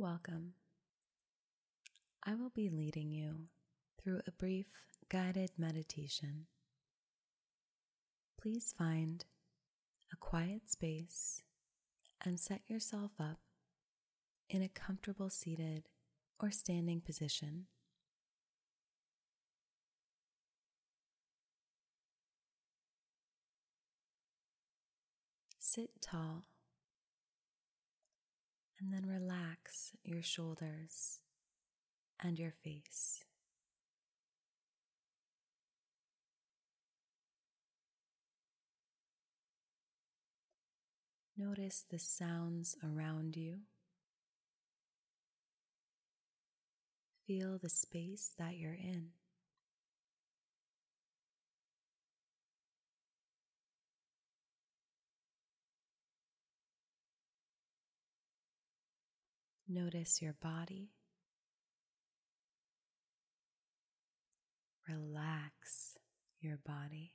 Welcome. I will be leading you through a brief guided meditation. Please find a quiet space and set yourself up in a comfortable seated or standing position. Sit tall and then relax your shoulders and your face. Notice the sounds around you. Feel the space that you're in. Notice your body. Relax your body.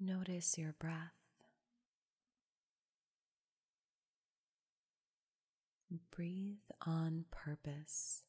Notice your breath. Breathe on purpose.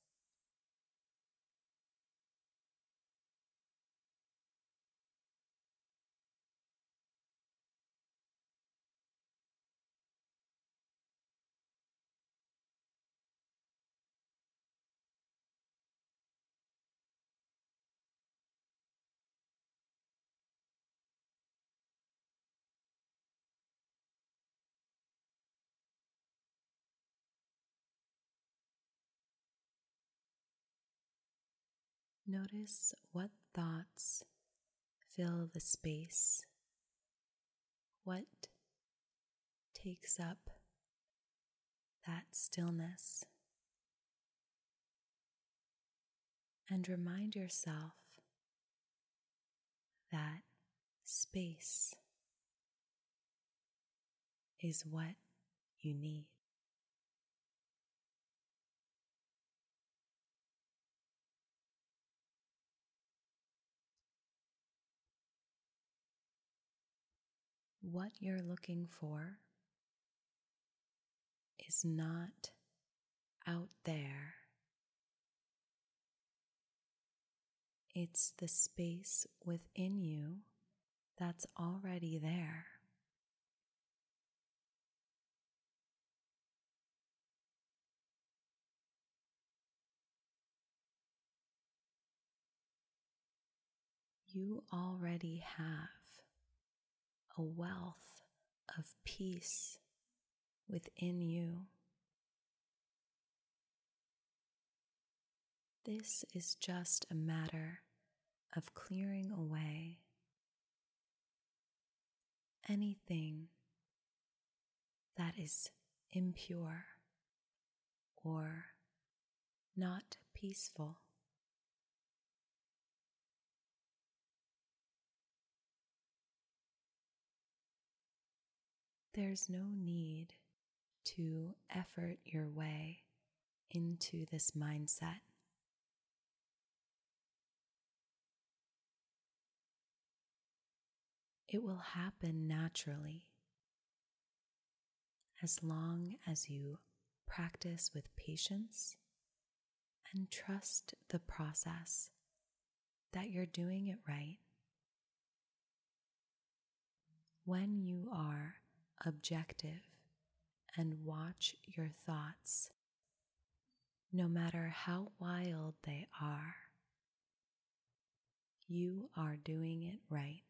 Notice what thoughts fill the space. What takes up that stillness? And remind yourself that space is what you need. What you're looking for is not out there. It's the space within you that's already there. You already have a wealth of peace within you. This is just a matter of clearing away anything that is impure or not peaceful. There's no need to effort your way into this mindset. It will happen naturally as long as you practice with patience and trust the process that you're doing it right. When you are objective and watch your thoughts, no matter how wild they are. You are doing it right.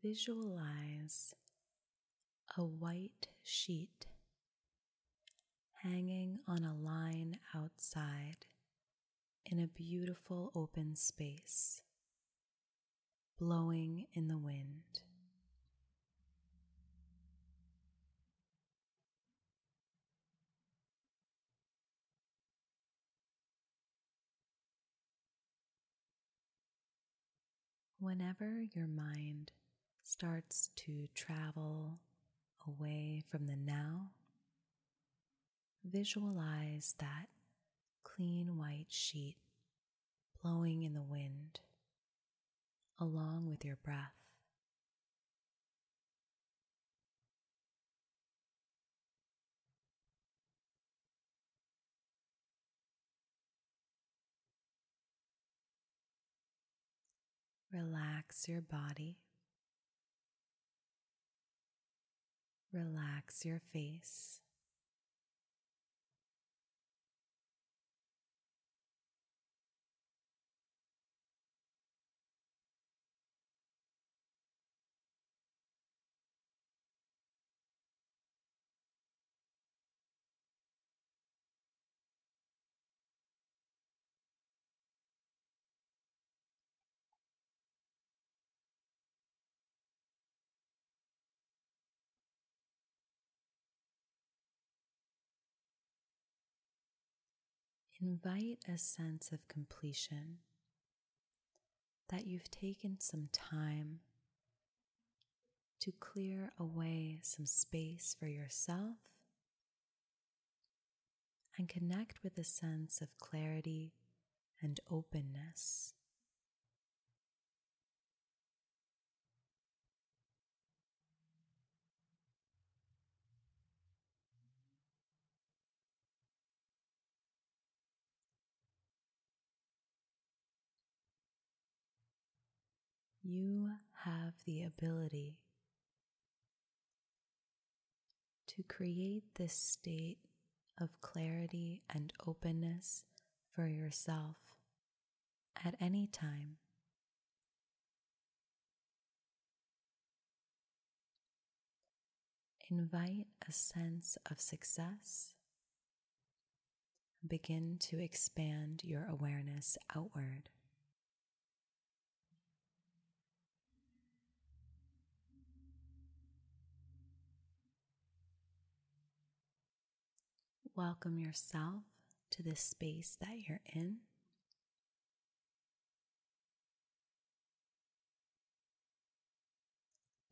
Visualize a white sheet hanging on a line outside in a beautiful open space, blowing in the wind. Whenever your mind starts to travel away from the now, visualize that clean white sheet blowing in the wind along with your breath. Relax your body. Relax your face. Invite a sense of completion that you've taken some time to clear away some space for yourself and connect with a sense of clarity and openness. You have the ability to create this state of clarity and openness for yourself at any time. Invite a sense of success. Begin to expand your awareness outward. Welcome yourself to the space that you're in.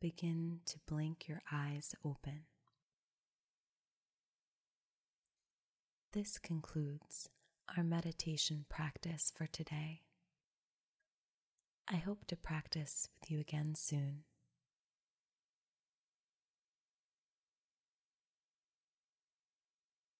Begin to blink your eyes open. This concludes our meditation practice for today. I hope to practice with you again soon.